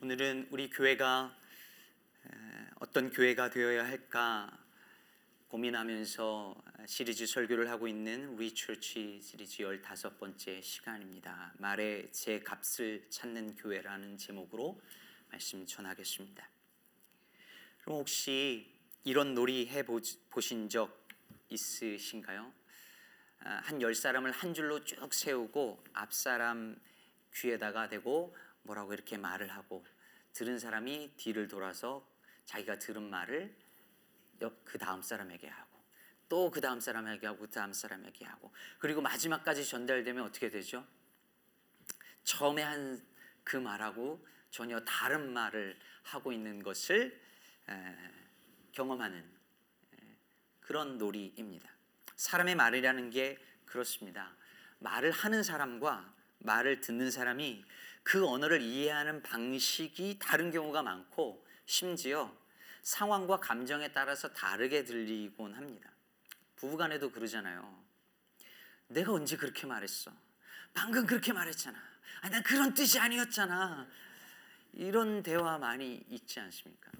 오늘은 우리 교회가 어떤 교회가 되어야 할까 고민하면서 시리즈 설교를 하고 있는 리처치 시리즈 15번째 시간입니다. 말의 제 값을 찾는 교회라는 제목으로 말씀 전하겠습니다. 그럼 혹시 이런 놀이 해 보신 적 있으신가요? 아, 한열 사람을 한 줄로 쭉 세우고 앞 사람 귀에다가 대고 뭐라고 이렇게 말을 하고 들은 사람이 뒤를 돌아서 자기가 들은 말을 그 다음 사람에게 하고 또 그 다음 사람에게 하고 그 다음 사람에게 하고 그리고 마지막까지 전달되면 어떻게 되죠? 처음에 한 그 말하고 전혀 다른 말을 하고 있는 것을 경험하는 그런 놀이입니다. 사람의 말이라는 게 그렇습니다. 말을 하는 사람과 말을 듣는 사람이 그 언어를 이해하는 방식이 다른 경우가 많고 심지어 상황과 감정에 따라서 다르게 들리곤 합니다. 부부간에도 그러잖아요. 내가 언제 그렇게 말했어? 방금 그렇게 말했잖아. 아, 난 그런 뜻이 아니었잖아. 이런 대화 많이 있지 않습니까?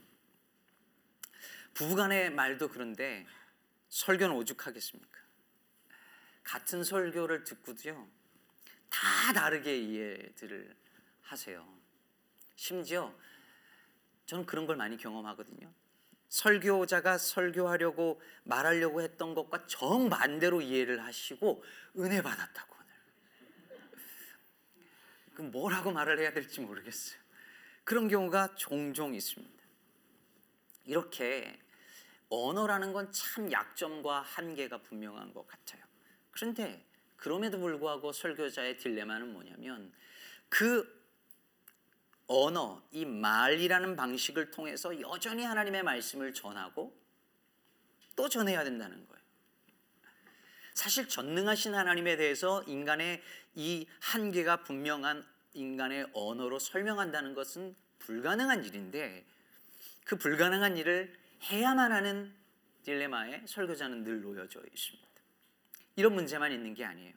부부간의 말도 그런데 설교는 오죽하겠습니까? 같은 설교를 듣고도요, 다 다르게 이해들을 하세요. 심지어 저는 그런 걸 많이 경험하거든요. 설교자가 설교하려고 말하려고 했던 것과 정반대로 이해를 하시고 은혜 받았다고 그 뭐라고 말을 해야 될지 모르겠어요. 그런 경우가 종종 있습니다. 이렇게 언어라는 건 참 약점과 한계가 분명한 것 같아요. 그런데 그럼에도 불구하고 설교자의 딜레마는 뭐냐면 그 언어, 이 말이라는 방식을 통해서 여전히 하나님의 말씀을 전하고 또 전해야 된다는 거예요. 사실 전능하신 하나님에 대해서 인간의 이 한계가 분명한 인간의 언어로 설명한다는 것은 불가능한 일인데 그 불가능한 일을 해야만 하는 딜레마에 설교자는 늘 놓여져 있습니다. 이런 문제만 있는 게 아니에요.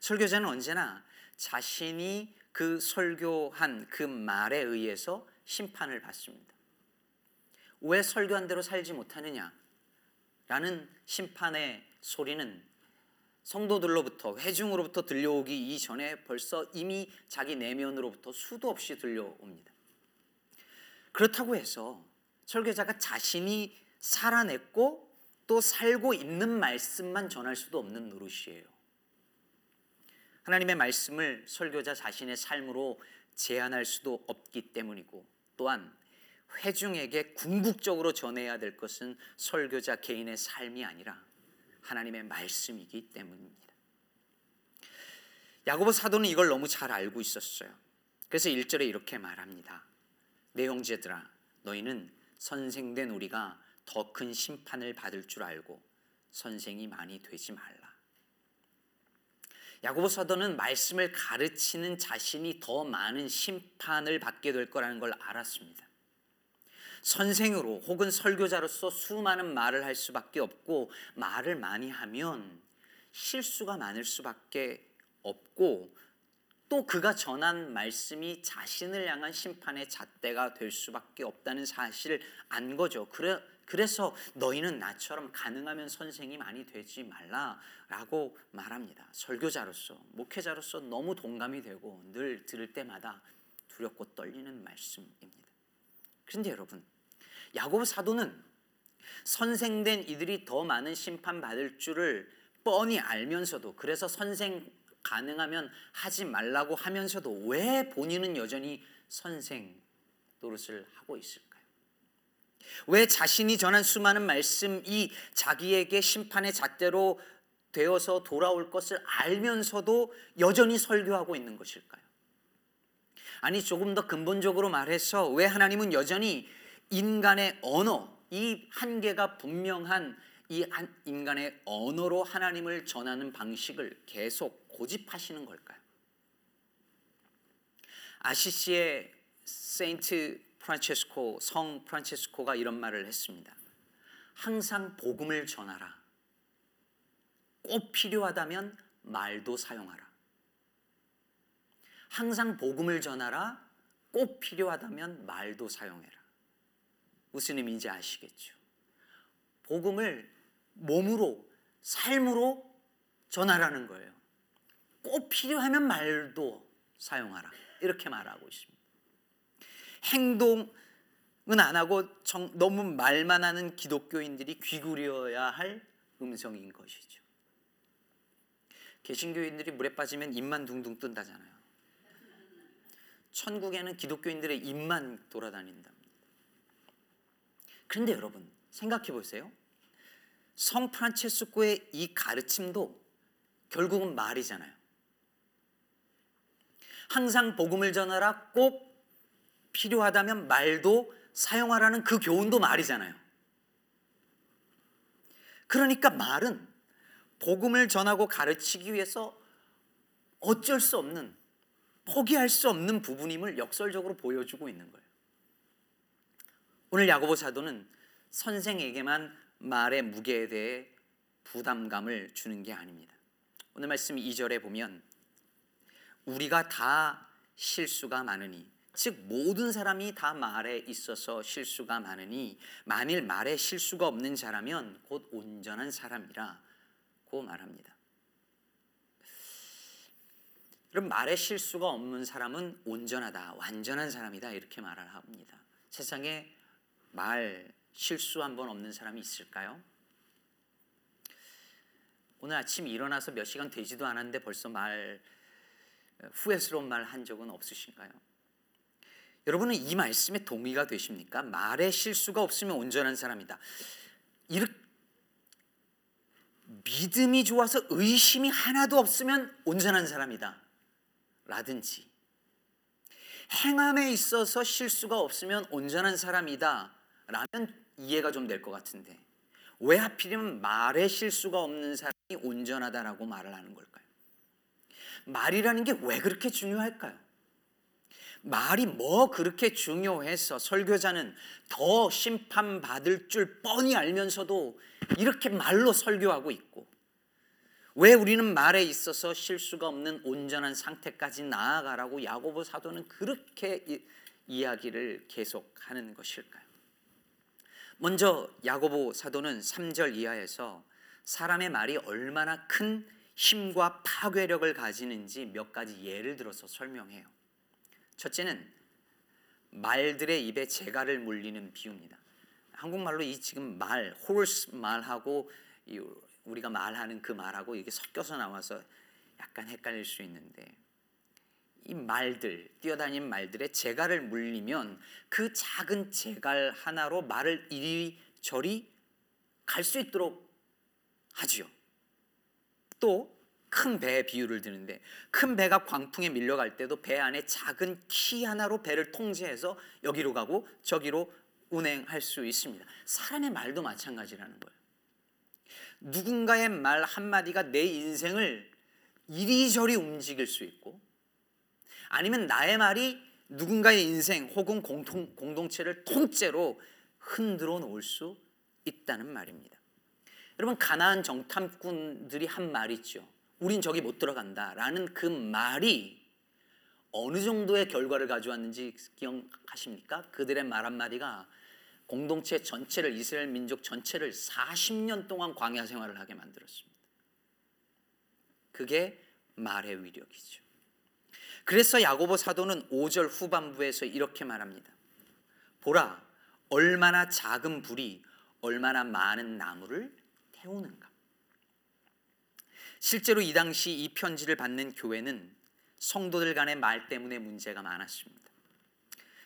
설교자는 언제나 자신이 그 설교한 그 말에 의해서 심판을 받습니다. 왜 설교한 대로 살지 못하느냐? 라는 심판의 소리는 성도들로부터 회중으로부터 들려오기 이전에 벌써 이미 자기 내면으로부터 수도 없이 들려옵니다. 그렇다고 해서 설교자가 자신이 살아냈고 또 살고 있는 말씀만 전할 수도 없는 노릇이에요. 하나님의 말씀을 설교자 자신의 삶으로 제한할 수도 없기 때문이고 또한 회중에게 궁극적으로 전해야 될 것은 설교자 개인의 삶이 아니라 하나님의 말씀이기 때문입니다. 야고보 사도는 이걸 너무 잘 알고 있었어요. 그래서 1절에 이렇게 말합니다. 내 형제들아 너희는 선생된 우리가 더 큰 심판을 받을 줄 알고 선생이 많이 되지 말라. 야고보 사도는 말씀을 가르치는 자신이 더 많은 심판을 받게 될 거라는 걸 알았습니다. 선생으로 혹은 설교자로서 수많은 말을 할 수밖에 없고 말을 많이 하면 실수가 많을 수밖에 없고 또 그가 전한 말씀이 자신을 향한 심판의 잣대가 될 수밖에 없다는 사실을 안 거죠. 그래, 그래서 너희는 나처럼 가능하면 선생이 많이 되지 말라라고 말합니다. 설교자로서, 목회자로서 너무 동감이 되고 늘 들을 때마다 두렵고 떨리는 말씀입니다. 그런데 여러분, 야고보 사도는 선생된 이들이 더 많은 심판 받을 줄을 뻔히 알면서도 그래서 선생 가능하면 하지 말라고 하면서도 왜 본인은 여전히 선생 노릇을 하고 있을까? 왜 자신이 전한 수많은 말씀이 자기에게 심판의 잣대로 되어서 돌아올 것을 알면서도 여전히 설교하고 있는 것일까요? 아니 조금 더 근본적으로 말해서 왜 하나님은 여전히 인간의 언어 이 한계가 분명한 이 인간의 언어로 하나님을 전하는 방식을 계속 고집하시는 걸까요? 아시시의 세인트 프란체스코 성 프란체스코가 이런 말을 했습니다. 항상 복음을 전하라. 꼭 필요하다면 말도 사용하라. 항상 복음을 전하라. 꼭 필요하다면 말도 사용해라. 무슨 의미인지 아시겠죠? 복음을 몸으로 삶으로 전하라는 거예요. 꼭 필요하면 말도 사용하라. 이렇게 말하고 있습니다. 행동은 안 하고 정, 너무 말만 하는 기독교인들이 귀구려야 할 음성인 것이죠. 개신교인들이 물에 빠지면 입만 둥둥 뜬다잖아요. 천국에는 기독교인들의 입만 돌아다닌답니다. 그런데 여러분 생각해 보세요. 성 프란체스코의 이 가르침도 결국은 말이잖아요. 항상 복음을 전하라 꼭 필요하다면 말도 사용하라는 그 교훈도 말이잖아요. 그러니까 말은 복음을 전하고 가르치기 위해서 어쩔 수 없는 포기할 수 없는 부분임을 역설적으로 보여주고 있는 거예요. 오늘 야고보 사도는 선생에게만 말의 무게에 대해 부담감을 주는 게 아닙니다. 오늘 말씀 2절에 보면 우리가 다 실수가 많으니 즉 모든 사람이 다 말에 있어서 실수가 많으니 만일 말에 실수가 없는 자라면 곧 온전한 사람이라고 말합니다. 그럼 말에 실수가 없는 사람은 온전하다, 완전한 사람이다 이렇게 말을 합니다. 세상에 말 실수 한 번 없는 사람이 있을까요? 오늘 아침 일어나서 몇 시간 되지도 않았는데 벌써 말 후회스러운 말 한 적은 없으신가요? 여러분은 이 말씀에 동의가 되십니까? 말에 실수가 없으면 온전한 사람이다. 이렇게 믿음이 좋아서 의심이 하나도 없으면 온전한 사람이다. 라든지 행함에 있어서 실수가 없으면 온전한 사람이다. 라면 이해가 좀 될 것 같은데 왜 하필이면 말에 실수가 없는 사람이 온전하다라고 말을 하는 걸까요? 말이라는 게 왜 그렇게 중요할까요? 말이 뭐 그렇게 중요해서 설교자는 더 심판받을 줄 뻔히 알면서도 이렇게 말로 설교하고 있고 왜 우리는 말에 있어서 실수가 없는 온전한 상태까지 나아가라고 야고보 사도는 그렇게 이, 이야기를 계속하는 것일까요? 먼저 야고보 사도는 3절 이하에서 사람의 말이 얼마나 큰 힘과 파괴력을 가지는지 몇 가지 예를 들어서 설명해요. 첫째는 말들의 입에 재갈을 물리는 비유입니다. 한국말로 이 지금 말, horse 말하고 우리가 말하는 그 말하고 이게 섞여서 나와서 약간 헷갈릴 수 있는데 이 말들, 뛰어다니는 말들의 재갈을 물리면 그 작은 재갈 하나로 말을 이리저리 갈 수 있도록 하지요. 또 큰배 비유를 드는데 큰 배가 광풍에 밀려갈 때도 배 안에 작은 키 하나로 배를 통제해서 여기로 가고 저기로 운행할 수 있습니다. 사람의 말도 마찬가지라는 거예요. 누군가의 말 한마디가 내 인생을 이리저리 움직일 수 있고 아니면 나의 말이 누군가의 인생 혹은 공통, 공동체를 통째로 흔들어 놓을 수 있다는 말입니다. 여러분 가나안 정탐꾼들이 한말 있죠. 우린 저기 못 들어간다 라는 그 말이 어느 정도의 결과를 가져왔는지 기억하십니까? 그들의 말 한마디가 공동체 전체를 이스라엘 민족 전체를 40년 동안 광야 생활을 하게 만들었습니다. 그게 말의 위력이죠. 그래서 야고보 사도는 5절 후반부에서 이렇게 말합니다. 보라 얼마나 작은 불이 얼마나 많은 나무를 태우는가. 실제로 이 당시 이 편지를 받는 교회는 성도들 간의 말 때문에 문제가 많았습니다.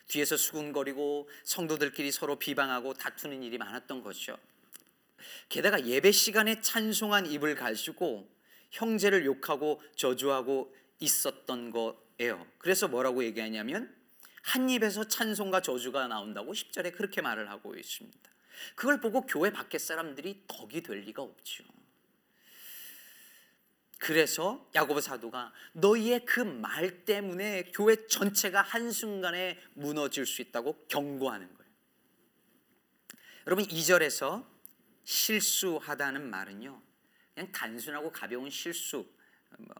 뒤에서 수군거리고 성도들끼리 서로 비방하고 다투는 일이 많았던 것이죠. 게다가 예배 시간에 찬송한 입을 가지고 형제를 욕하고 저주하고 있었던 거예요. 그래서 뭐라고 얘기하냐면 한 입에서 찬송과 저주가 나온다고 10절에 그렇게 말을 하고 있습니다. 그걸 보고 교회 밖의 사람들이 덕이 될 리가 없죠. 그래서 야고보 사도가 너희의 그 말 때문에 교회 전체가 한순간에 무너질 수 있다고 경고하는 거예요. 여러분 2절에서 실수하다는 말은요. 그냥 단순하고 가벼운 실수 뭐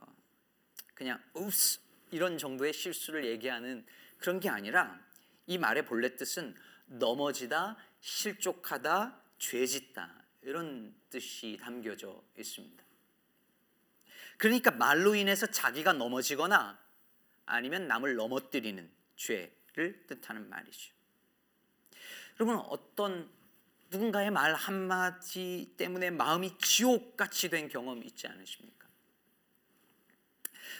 그냥 우스 이런 정도의 실수를 얘기하는 그런 게 아니라 이 말의 본래 뜻은 넘어지다, 실족하다, 죄짓다 이런 뜻이 담겨져 있습니다. 그러니까 말로 인해서 자기가 넘어지거나 아니면 남을 넘어뜨리는 죄를 뜻하는 말이죠. 여러분 어떤 누군가의 말 한마디 때문에 마음이 지옥같이 된 경험 있지 않으십니까?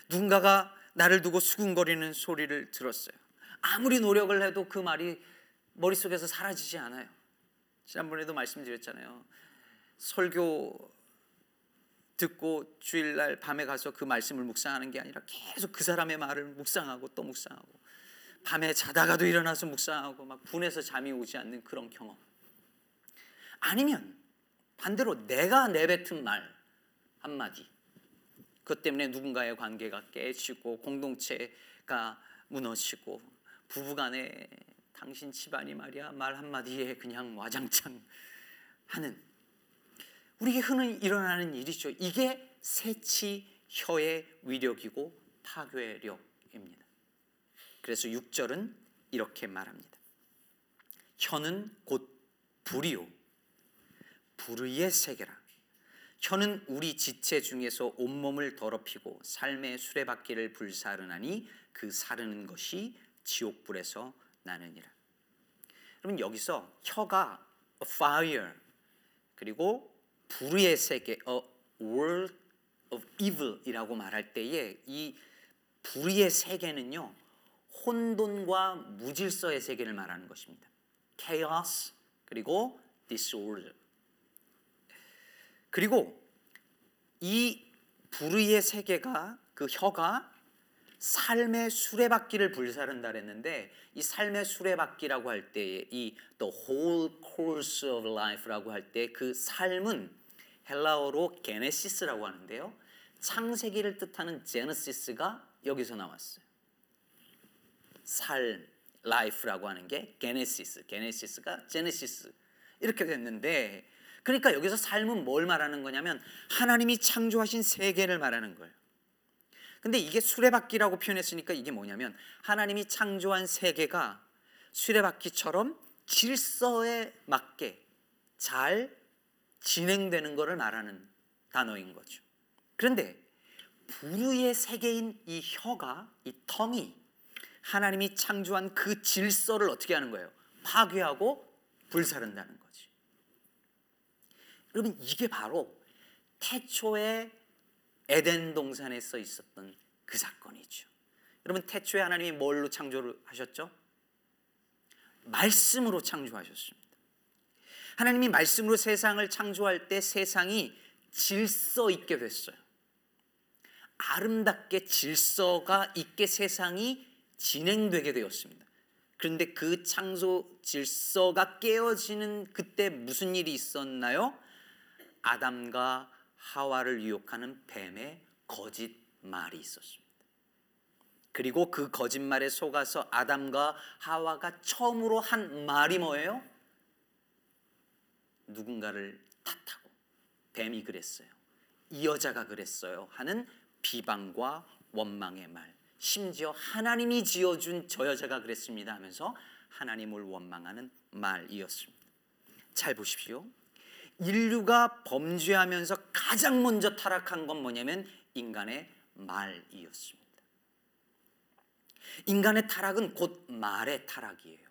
누군가가 나를 두고 수군거리는 소리를 들었어요. 아무리 노력을 해도 그 말이 머릿속에서 사라지지 않아요. 지난번에도 말씀드렸잖아요. 설교 듣고 주일날 밤에 가서 그 말씀을 묵상하는 게 아니라 계속 그 사람의 말을 묵상하고 또 묵상하고 밤에 자다가도 일어나서 묵상하고 막 분해서 잠이 오지 않는 그런 경험. 아니면 반대로 내가 내뱉은 말 한마디 그것 때문에 누군가의 관계가 깨지고 공동체가 무너지고 부부간에 당신 집안이 말이야 말 한마디에 그냥 와장창 하는 우리에게 흔히 일어나는 일이죠. 이게 세치 혀의 위력이고 파괴력입니다. 그래서 6절은 이렇게 말합니다. 혀는 곧 불이요 불의의 세계라. 혀는 우리 지체 중에서 온몸을 더럽히고 삶의 수레바퀴를 불사르나니 그 사르는 것이 지옥불에서 나느니라. 여러분 여기서 혀가 fire 그리고 불의의 세계 a world of evil이라고 말할 때에 이 불의의 세계는요 혼돈과 무질서의 세계를 말하는 것입니다. chaos 그리고 disorder 그리고 이 불의의 세계가 그 혀가 삶의 수레바퀴를 불사른다 그랬는데 이 삶의 수레바퀴라고 할때이 the whole course of life라고 할 때 그 삶은 헬라어로 게네시스라고 하는데요. 창세기를 뜻하는 제네시스가 여기서 나왔어요. 삶, life라고 하는 게 게네시스, 게네시스가 제네시스 이렇게 됐는데 그러니까 여기서 삶은 뭘 말하는 거냐면 하나님이 창조하신 세계를 말하는 거예요. 근데 이게 수레바퀴라고 표현했으니까 이게 뭐냐면 하나님이 창조한 세계가 수레바퀴처럼 질서에 맞게 잘 진행되는 것을 말하는 단어인 거죠. 그런데 불의의 세계인 이 혀가 이 텅이 하나님이 창조한 그 질서를 어떻게 하는 거예요? 파괴하고 불사른다는 거지. 여러분 이게 바로 태초에 에덴 동산에서 있었던 그 사건이죠. 여러분 태초에 하나님이 뭘로 창조를 하셨죠? 말씀으로 창조하셨습니다. 하나님이 말씀으로 세상을 창조할 때 세상이 질서 있게 됐어요. 아름답게 질서가 있게 세상이 진행되게 되었습니다. 그런데 그 창조 질서가 깨어지는 그때 무슨 일이 있었나요? 아담과 하와를 유혹하는 뱀의 거짓말이 있었습니다. 그리고 그 거짓말에 속아서 아담과 하와가 처음으로 한 말이 뭐예요? 누군가를 탓하고 뱀이 그랬어요. 이 여자가 그랬어요. 하는 비방과 원망의 말. 심지어 하나님이 지어준 저 여자가 그랬습니다 하면서 하나님을 원망하는 말이었습니다. 잘 보십시오. 인류가 범죄하면서 가장 먼저 타락한 건 뭐냐면 인간의 말이었습니다. 인간의 타락은 곧 말의 타락이에요.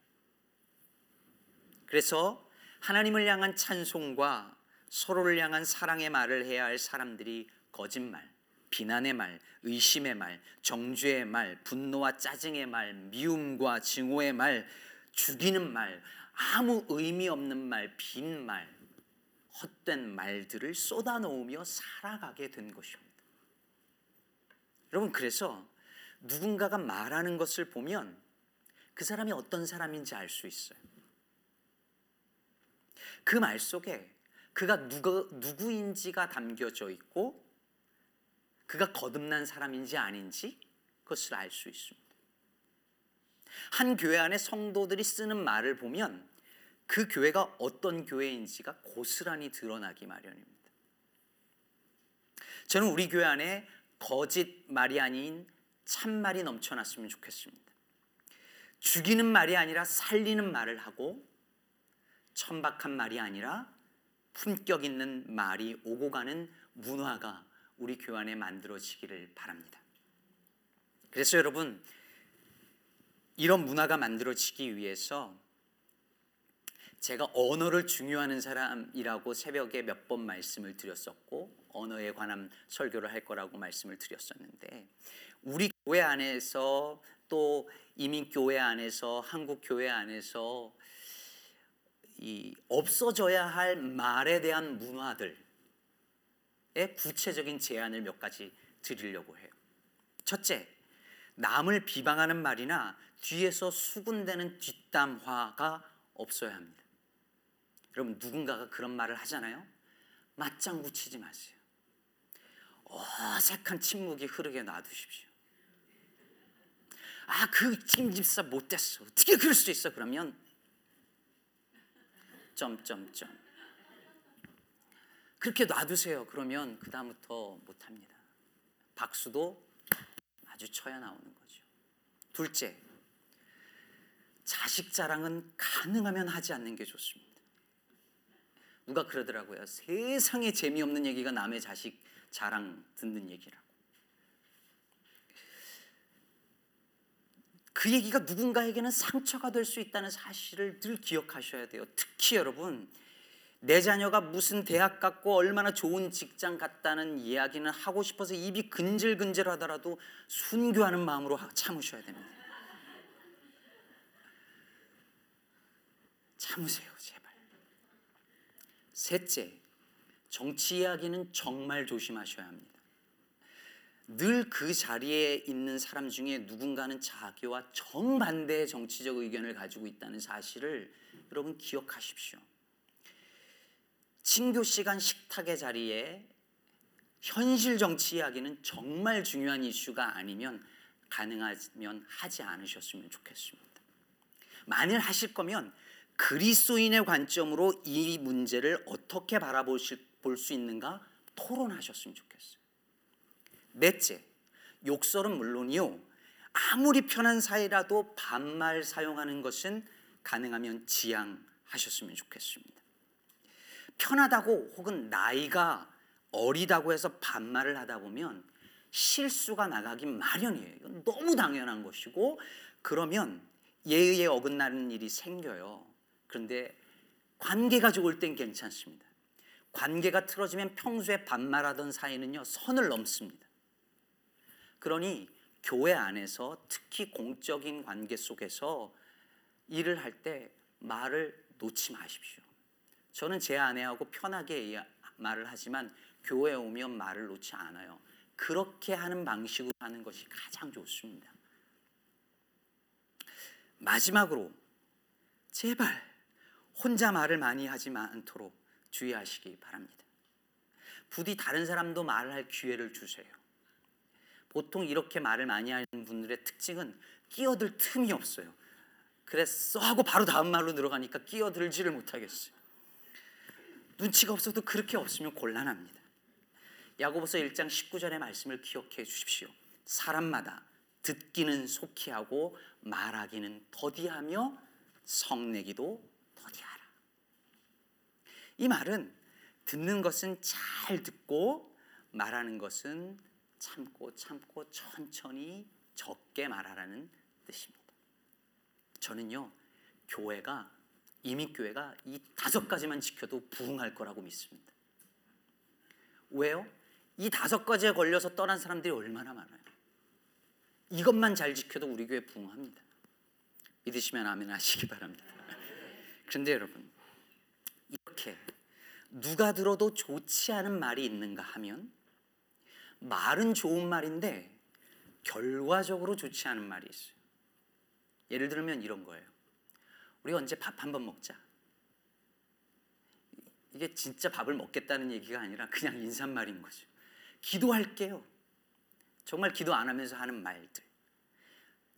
그래서 하나님을 향한 찬송과 서로를 향한 사랑의 말을 해야 할 사람들이 거짓말, 비난의 말, 의심의 말, 정죄의 말, 분노와 짜증의 말, 미움과 증오의 말, 죽이는 말, 아무 의미 없는 말, 빈 말, 헛된 말들을 쏟아놓으며 살아가게 된 것입니다. 여러분 그래서 누군가가 말하는 것을 보면 그 사람이 어떤 사람인지 알 수 있어요. 그 말 속에 그가 누구, 누구인지가 담겨져 있고 그가 거듭난 사람인지 아닌지 그것을 알 수 있습니다. 한 교회 안에 성도들이 쓰는 말을 보면 그 교회가 어떤 교회인지가 고스란히 드러나기 마련입니다. 저는 우리 교회 안에 거짓 말이 아닌 참말이 넘쳐났으면 좋겠습니다. 죽이는 말이 아니라 살리는 말을 하고 천박한 말이 아니라 품격 있는 말이 오고 가는 문화가 우리 교회 안에 만들어지기를 바랍니다. 그래서 여러분 이런 문화가 만들어지기 위해서 제가 언어를 중요하는 사람이라고 새벽에 몇 번 말씀을 드렸었고 언어에 관한 설교를 할 거라고 말씀을 드렸었는데 우리 교회 안에서 또 이민 교회 안에서 한국 교회 안에서 이 없어져야 할 말에 대한 문화들의 구체적인 제안을 몇 가지 드리려고 해요. 첫째, 남을 비방하는 말이나 뒤에서 수군대는 뒷담화가 없어야 합니다. 여러분 누군가가 그런 말을 하잖아요. 맞장구 치지 마세요. 어색한 침묵이 흐르게 놔두십시오. 아, 그 찜집사 못됐어. 어떻게 그럴 수 있어? 그러면 점점점 그렇게 놔두세요. 그러면 그 다음부터 못합니다. 박수도 아주 쳐야 나오는 거죠. 둘째, 자식 자랑은 가능하면 하지 않는 게 좋습니다. 누가 그러더라고요. 세상에 재미없는 얘기가 남의 자식 자랑 듣는 얘기라 그 얘기가 누군가에게는 상처가 될 수 있다는 사실을 늘 기억하셔야 돼요. 특히 여러분, 내 자녀가 무슨 대학 갔고 얼마나 좋은 직장 갔다는 이야기는 하고 싶어서 입이 근질근질 하더라도 순교하는 마음으로 참으셔야 됩니다. 참으세요, 제발. 셋째, 정치 이야기는 정말 조심하셔야 합니다. 늘 그 자리에 있는 사람 중에 누군가는 자기와 정반대의 정치적 의견을 가지고 있다는 사실을 여러분 기억하십시오. 친교 시간 식탁의 자리에 현실 정치 이야기는 정말 중요한 이슈가 아니면 가능하면 하지 않으셨으면 좋겠습니다. 만일 하실 거면 그리스도인의 관점으로 이 문제를 어떻게 바라볼 수 있는가 토론하셨으면 좋겠어요. 넷째, 욕설은 물론이요. 아무리 편한 사이라도 반말 사용하는 것은 가능하면 지양하셨으면 좋겠습니다. 편하다고 혹은 나이가 어리다고 해서 반말을 하다 보면 실수가 나가기 마련이에요. 이건 너무 당연한 것이고 그러면 예의에 어긋나는 일이 생겨요. 그런데 관계가 좋을 땐 괜찮습니다. 관계가 틀어지면 평소에 반말하던 사이는요 선을 넘습니다. 그러니 교회 안에서 특히 공적인 관계 속에서 일을 할 때 말을 놓지 마십시오. 저는 제 아내하고 편하게 말을 하지만 교회에 오면 말을 놓지 않아요. 그렇게 하는 방식으로 하는 것이 가장 좋습니다. 마지막으로 제발 혼자 말을 많이 하지 않도록 주의하시기 바랍니다. 부디 다른 사람도 말을 할 기회를 주세요. 보통 이렇게 말을 많이 하는 분들의 특징은 끼어들 틈이 없어요. 그랬어 하고 바로 다음 말로 들어가니까 끼어들지를 못하겠어요. 눈치가 없어도 그렇게 없으면 곤란합니다. 야고보서 1장 19절의 말씀을 기억해 주십시오. 사람마다 듣기는 속히 하고 말하기는 더디하며 성내기도 더디하라. 이 말은 듣는 것은 잘 듣고 말하는 것은 참고 참고 천천히 적게 말하라는 뜻입니다. 저는요 교회가 이민교회가 이 다섯 가지만 지켜도 부흥할 거라고 믿습니다. 왜요? 이 다섯 가지에 걸려서 떠난 사람들이 얼마나 많아요. 이것만 잘 지켜도 우리 교회 부흥합니다. 믿으시면 아멘 하시기 바랍니다. 그런데 여러분 이렇게 누가 들어도 좋지 않은 말이 있는가 하면 말은 좋은 말인데 결과적으로 좋지 않은 말이 있어요. 예를 들면 이런 거예요. 우리 언제 밥 한번 먹자. 이게 진짜 밥을 먹겠다는 얘기가 아니라 그냥 인사말인 거죠. 기도할게요. 정말 기도 안 하면서 하는 말들.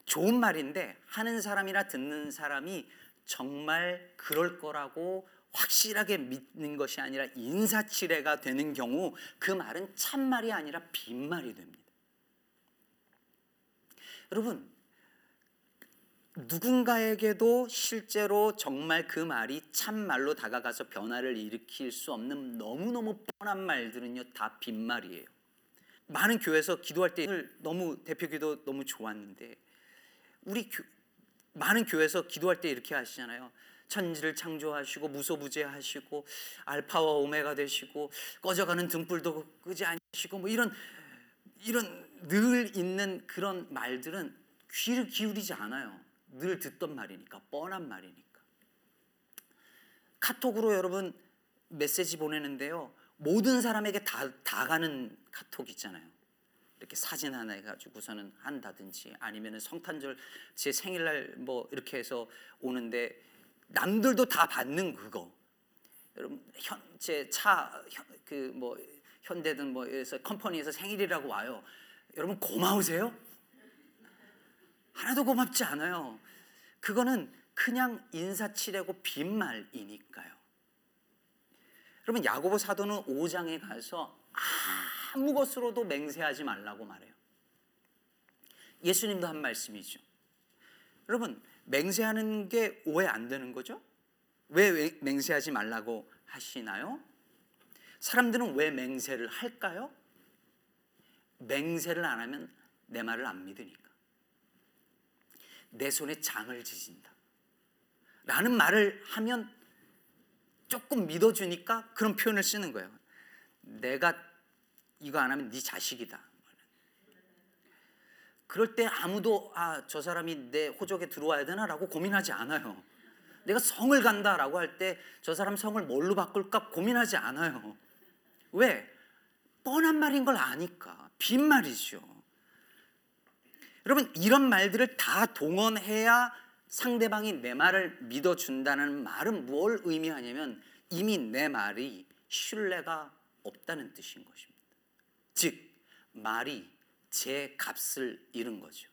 좋은 말인데 하는 사람이나 듣는 사람이 정말 그럴 거라고 확실하게 믿는 것이 아니라 인사치레가 되는 경우 그 말은 참말이 아니라 빈말이 됩니다. 여러분 누군가에게도 실제로 정말 그 말이 참말로 다가가서 변화를 일으킬 수 없는 너무너무 뻔한 말들은요 다 빈말이에요. 많은 교회에서 기도할 때 너무 대표 기도 너무 좋았는데 우리 교, 많은 교회에서 기도할 때 이렇게 하시잖아요. 천지를 창조하시고 무소부재하시고 알파와 오메가 되시고 꺼져가는 등불도 끄지 않으시고 뭐 이런 이런 늘 있는 그런 말들은 귀를 기울이지 않아요. 늘 듣던 말이니까 뻔한 말이니까. 카톡으로 여러분 메시지 보내는데요. 모든 사람에게 다, 다 가는 카톡 있잖아요. 이렇게 사진 하나 해가지고서는 한다든지 아니면 성탄절 제 생일날 뭐 이렇게 해서 오는데 남들도 다 받는 그거. 여러분 현제 차그 뭐 현대든 뭐에서 컴퍼니에서 생일이라고 와요. 여러분 고마우세요? 하나도 고맙지 않아요. 그거는 그냥 인사치레고 빈말이니까요. 여러분 야고보 사도는 5장에 가서 아무 것으로도 맹세하지 말라고 말해요. 예수님도 한 말씀이죠. 여러분 맹세하는 게 오해 안 되는 거죠? 왜 맹세하지 말라고 하시나요? 사람들은 왜 맹세를 할까요? 맹세를 안 하면 내 말을 안 믿으니까. 내 손에 장을 지진다. 라는 말을 하면 조금 믿어주니까 그런 표현을 쓰는 거예요. 내가 이거 안 하면 네 자식이다. 그럴 때 아무도 아, 저 사람이 내 호적에 들어와야 되나라고 고민하지 않아요. 내가 성을 간다라고 할 때 저 사람 성을 뭘로 바꿀까 고민하지 않아요. 왜? 뻔한 말인 걸 아니까. 빈말이죠. 여러분 이런 말들을 다 동원해야 상대방이 내 말을 믿어준다는 말은 뭘 의미하냐면 이미 내 말이 신뢰가 없다는 뜻인 것입니다. 즉 말이 제 값을 잃은 거죠.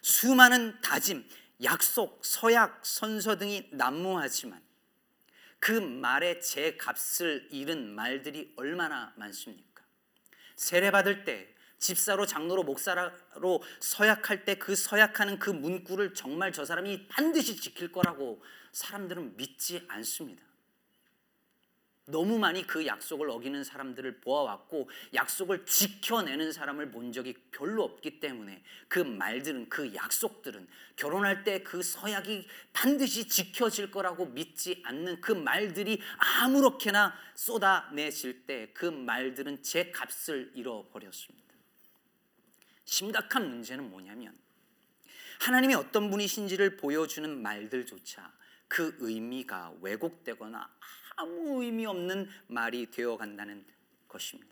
수많은 다짐, 약속, 서약, 선서 등이 난무하지만 그 말의 제 값을 잃은 말들이 얼마나 많습니까? 세례 받을 때 집사로 장로로 목사로 서약할 때 그 서약하는 그 문구를 정말 저 사람이 반드시 지킬 거라고 사람들은 믿지 않습니다. 너무 많이 그 약속을 어기는 사람들을 보아왔고 약속을 지켜내는 사람을 본 적이 별로 없기 때문에 그 말들은 그 약속들은 결혼할 때 그 서약이 반드시 지켜질 거라고 믿지 않는 그 말들이 아무렇게나 쏟아내질 때 그 말들은 제 값을 잃어버렸습니다. 심각한 문제는 뭐냐면 하나님이 어떤 분이신지를 보여주는 말들조차 그 의미가 왜곡되거나 아무 의미 없는 말이 되어 간다는 것입니다.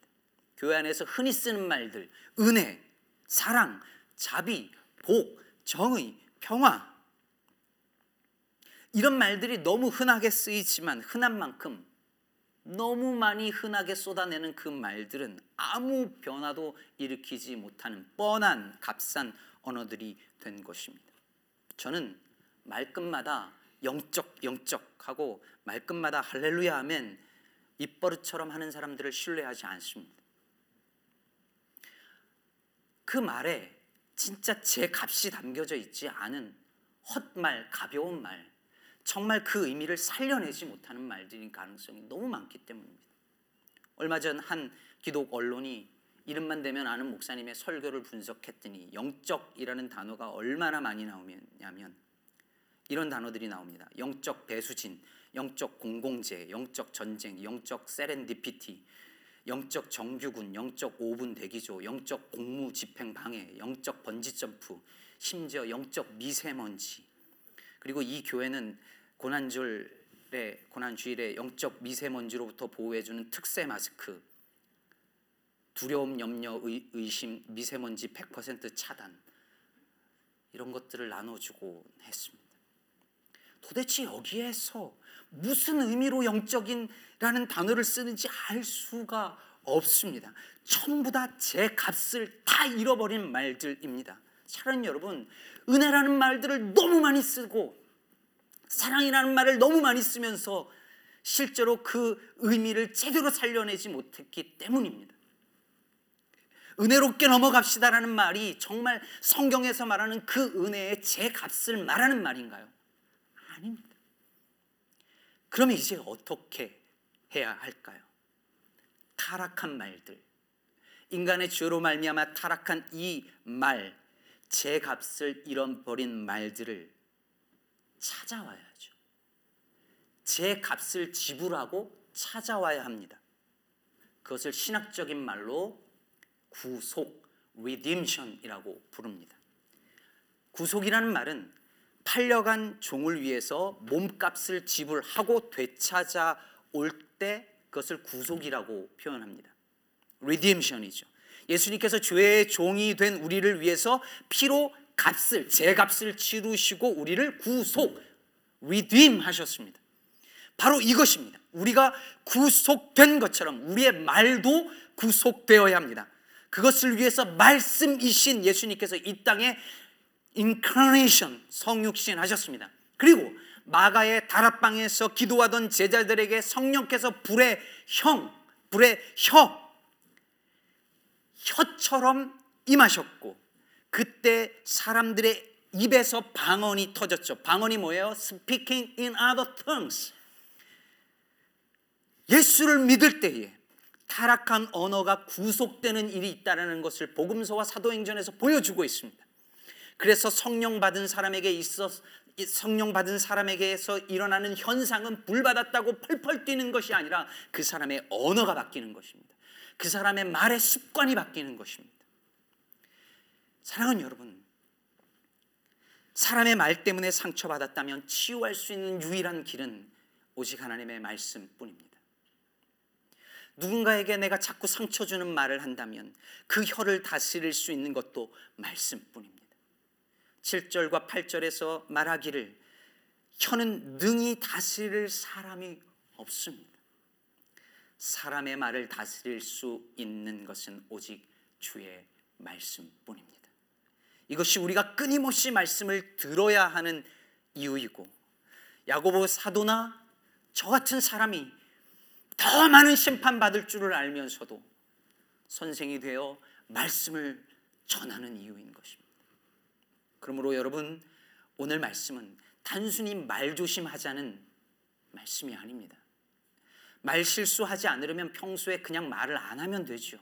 교회 안에서 흔히 쓰는 말들, 은혜, 사랑, 자비, 복, 정의, 평화. 이런 말들이 너무 흔하게 쓰이지만 흔한 만큼 너무 많이 흔하게 쏟아내는 그 말들은 아무 변화도 일으키지 못하는 뻔한 값싼 언어들이 된 것입니다. 저는 말끝마다 영적 영적 하고 말끝마다 할렐루야 하면 입버릇처럼 하는 사람들을 신뢰하지 않습니다. 그 말에 진짜 제 값이 담겨져 있지 않은 헛말, 가벼운 말, 정말 그 의미를 살려내지 못하는 말들인 가능성이 너무 많기 때문입니다. 얼마 전 한 기독 언론이 이름만 되면 아는 목사님의 설교를 분석했더니 영적이라는 단어가 얼마나 많이 나오냐면 이런 단어들이 나옵니다. 영적 배수진, 영적 공공재, 영적 전쟁, 영적 세렌디피티, 영적 정규군, 영적 5분 대기조, 영적 공무 집행 방해, 영적 번지 점프, 심지어 영적 미세먼지. 그리고 이 교회는 고난절에 고난주일에 영적 미세먼지로부터 보호해주는 특세 마스크, 두려움, 염려, 의, 의심, 미세먼지 100% 차단 이런 것들을 나눠주고 했습니다. 도대체 여기에서 무슨 의미로 영적인라는 단어를 쓰는지 알 수가 없습니다. 전부 다 제 값을 다 잃어버린 말들입니다. 사랑 여러분, 은혜라는 말들을 너무 많이 쓰고 사랑이라는 말을 너무 많이 쓰면서 실제로 그 의미를 제대로 살려내지 못했기 때문입니다. 은혜롭게 넘어갑시다라는 말이 정말 성경에서 말하는 그 은혜의 제 값을 말하는 말인가요? 아닙니다. 그러면 이제 어떻게 해야 할까요? 타락한 말들, 인간의 죄로 말미암아 타락한 이 말, 제 값을 잃어버린 말들을 찾아와야죠. 제 값을 지불하고 찾아와야 합니다. 그것을 신학적인 말로 구속, redemption이라고 부릅니다. 구속이라는 말은 팔려간 종을 위해서 몸값을 지불하고 되찾아 올 때 그것을 구속이라고 표현합니다. redemption이죠. 예수님께서 죄의 종이 된 우리를 위해서 피로 값을 제 값을 치르시고 우리를 구속 redeem 하셨습니다. 바로 이것입니다. 우리가 구속된 것처럼 우리의 말도 구속되어야 합니다. 그것을 위해서 말씀이신 예수님께서 이 땅에 인카네이션 성육신 하셨습니다. 그리고 마가의 다락방에서 기도하던 제자들에게 성령께서 불의 형, 불의 혀, 혀처럼 임하셨고 그때 사람들의 입에서 방언이 터졌죠. 방언이 뭐예요? Speaking in other tongues. 예수를 믿을 때에 타락한 언어가 구속되는 일이 있다는 것을 복음서와 사도행전에서 보여주고 있습니다. 그래서 성령 받은 사람에게 있어 성령 받은 사람에게서 일어나는 현상은 불 받았다고 펄펄 뛰는 것이 아니라 그 사람의 언어가 바뀌는 것입니다. 그 사람의 말의 습관이 바뀌는 것입니다. 사랑하는 여러분, 사람의 말 때문에 상처받았다면 치유할 수 있는 유일한 길은 오직 하나님의 말씀뿐입니다. 누군가에게 내가 자꾸 상처 주는 말을 한다면 그 혀를 다스릴 수 있는 것도 말씀뿐입니다. 7절과 8절에서 말하기를 혀는 능히 다스릴 사람이 없습니다. 사람의 말을 다스릴 수 있는 것은 오직 주의 말씀뿐입니다. 이것이 우리가 끊임없이 말씀을 들어야 하는 이유이고 야고보 사도나 저 같은 사람이 더 많은 심판받을 줄을 알면서도 선생이 되어 말씀을 전하는 이유인 것입니다. 그러므로 여러분 오늘 말씀은 단순히 말 조심하자는 말씀이 아닙니다. 말 실수하지 않으려면 평소에 그냥 말을 안 하면 되죠.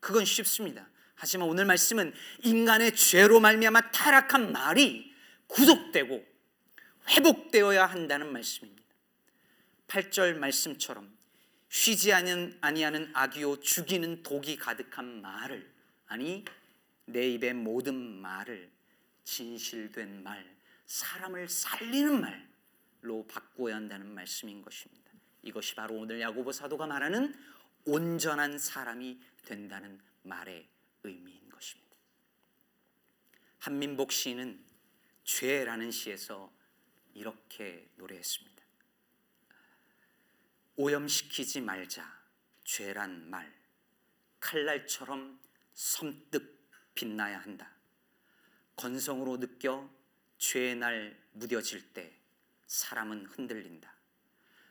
그건 쉽습니다. 하지만 오늘 말씀은 인간의 죄로 말미암아 타락한 말이 구속되고 회복되어야 한다는 말씀입니다. 8절 말씀처럼 쉬지 아니하는 악이요 죽이는 독이 가득한 말을 아니 내 입의 모든 말을 진실된 말, 사람을 살리는 말로 바꾸어야 한다는 말씀인 것입니다. 이것이 바로 오늘 야고보 사도가 말하는 온전한 사람이 된다는 말의 의미인 것입니다. 한민복 시인은 죄라는 시에서 이렇게 노래했습니다. 오염시키지 말자 죄란 말 칼날처럼 섬뜩 빛나야 한다. 건성으로 느껴 죄의 날 무뎌질 때 사람은 흔들린다.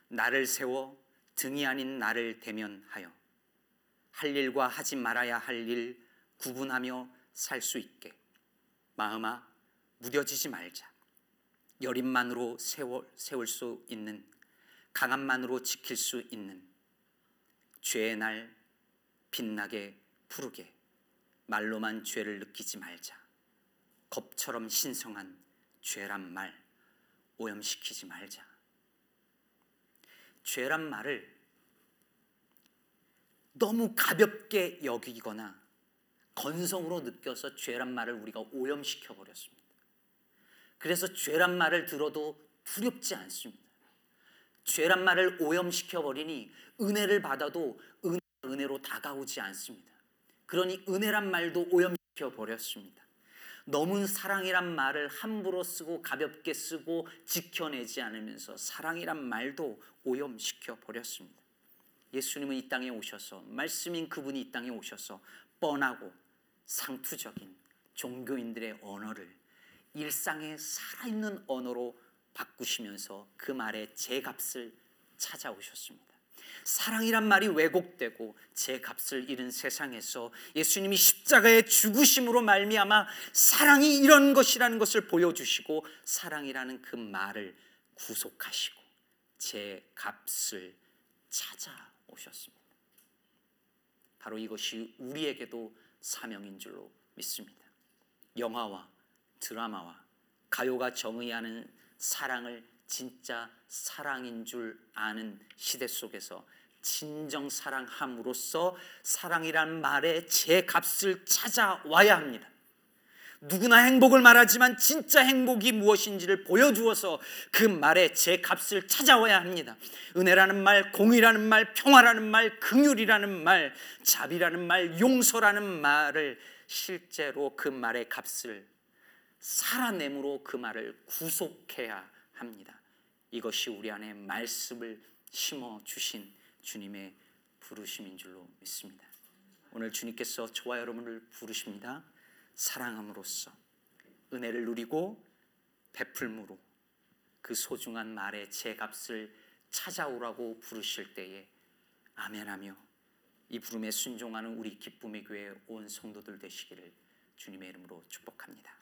나를 세워 등이 아닌 나를 대면하여 할 일과 하지 말아야 할 일 구분하며 살 수 있게 마음아 무뎌지지 말자. 여린만으로 세워, 세울 수 있는 강함만으로 지킬 수 있는 죄의 날 빛나게 푸르게 말로만 죄를 느끼지 말자. 겁처럼 신성한 죄란 말 오염시키지 말자. 죄란 말을 너무 가볍게 여기거나 건성으로 느껴서 죄란 말을 우리가 오염시켜 버렸습니다. 그래서 죄란 말을 들어도 두렵지 않습니다. 죄란 말을 오염시켜 버리니 은혜를 받아도 은, 은혜로 다가오지 않습니다. 그러니 은혜란 말도 오염시켜 버렸습니다. 너무 사랑이란 말을 함부로 쓰고 가볍게 쓰고 지켜내지 않으면서 사랑이란 말도 오염시켜 버렸습니다. 예수님은 이 땅에 오셔서 말씀인 그분이 이 땅에 오셔서 뻔하고 상투적인 종교인들의 언어를 일상에 살아있는 언어로 바꾸시면서 그 말의 제값을 찾아오셨습니다. 사랑이란 말이 왜곡되고 제 값을 잃은 세상에서 예수님이 십자가의 죽으심으로 말미암아 사랑이 이런 것이라는 것을 보여주시고 사랑이라는 그 말을 구속하시고 제 값을 찾아오셨습니다. 바로 이것이 우리에게도 사명인 줄로 믿습니다. 영화와 드라마와 가요가 정의하는 사랑을 진짜 사랑인 줄 아는 시대 속에서 진정 사랑함으로써 사랑이란 말에 제 값을 찾아와야 합니다. 누구나 행복을 말하지만 진짜 행복이 무엇인지를 보여주어서 그 말에 제 값을 찾아와야 합니다. 은혜라는 말, 공의라는 말, 평화라는 말, 긍휼이라는 말, 자비라는 말, 용서라는 말을 실제로 그 말의 값을 살아내므로 그 말을 구속해야 합니다. 이것이 우리 안에 말씀을 심어 주신 주님의 부르심인 줄로 믿습니다. 오늘 주님께서 저와 여러분을 부르십니다. 사랑함으로써 은혜를 누리고 베풀므로 그 소중한 말의 제 값을 찾아오라고 부르실 때에 아멘하며 이 부름에 순종하는 우리 기쁨의 교회 온 성도들 되시기를 주님의 이름으로 축복합니다.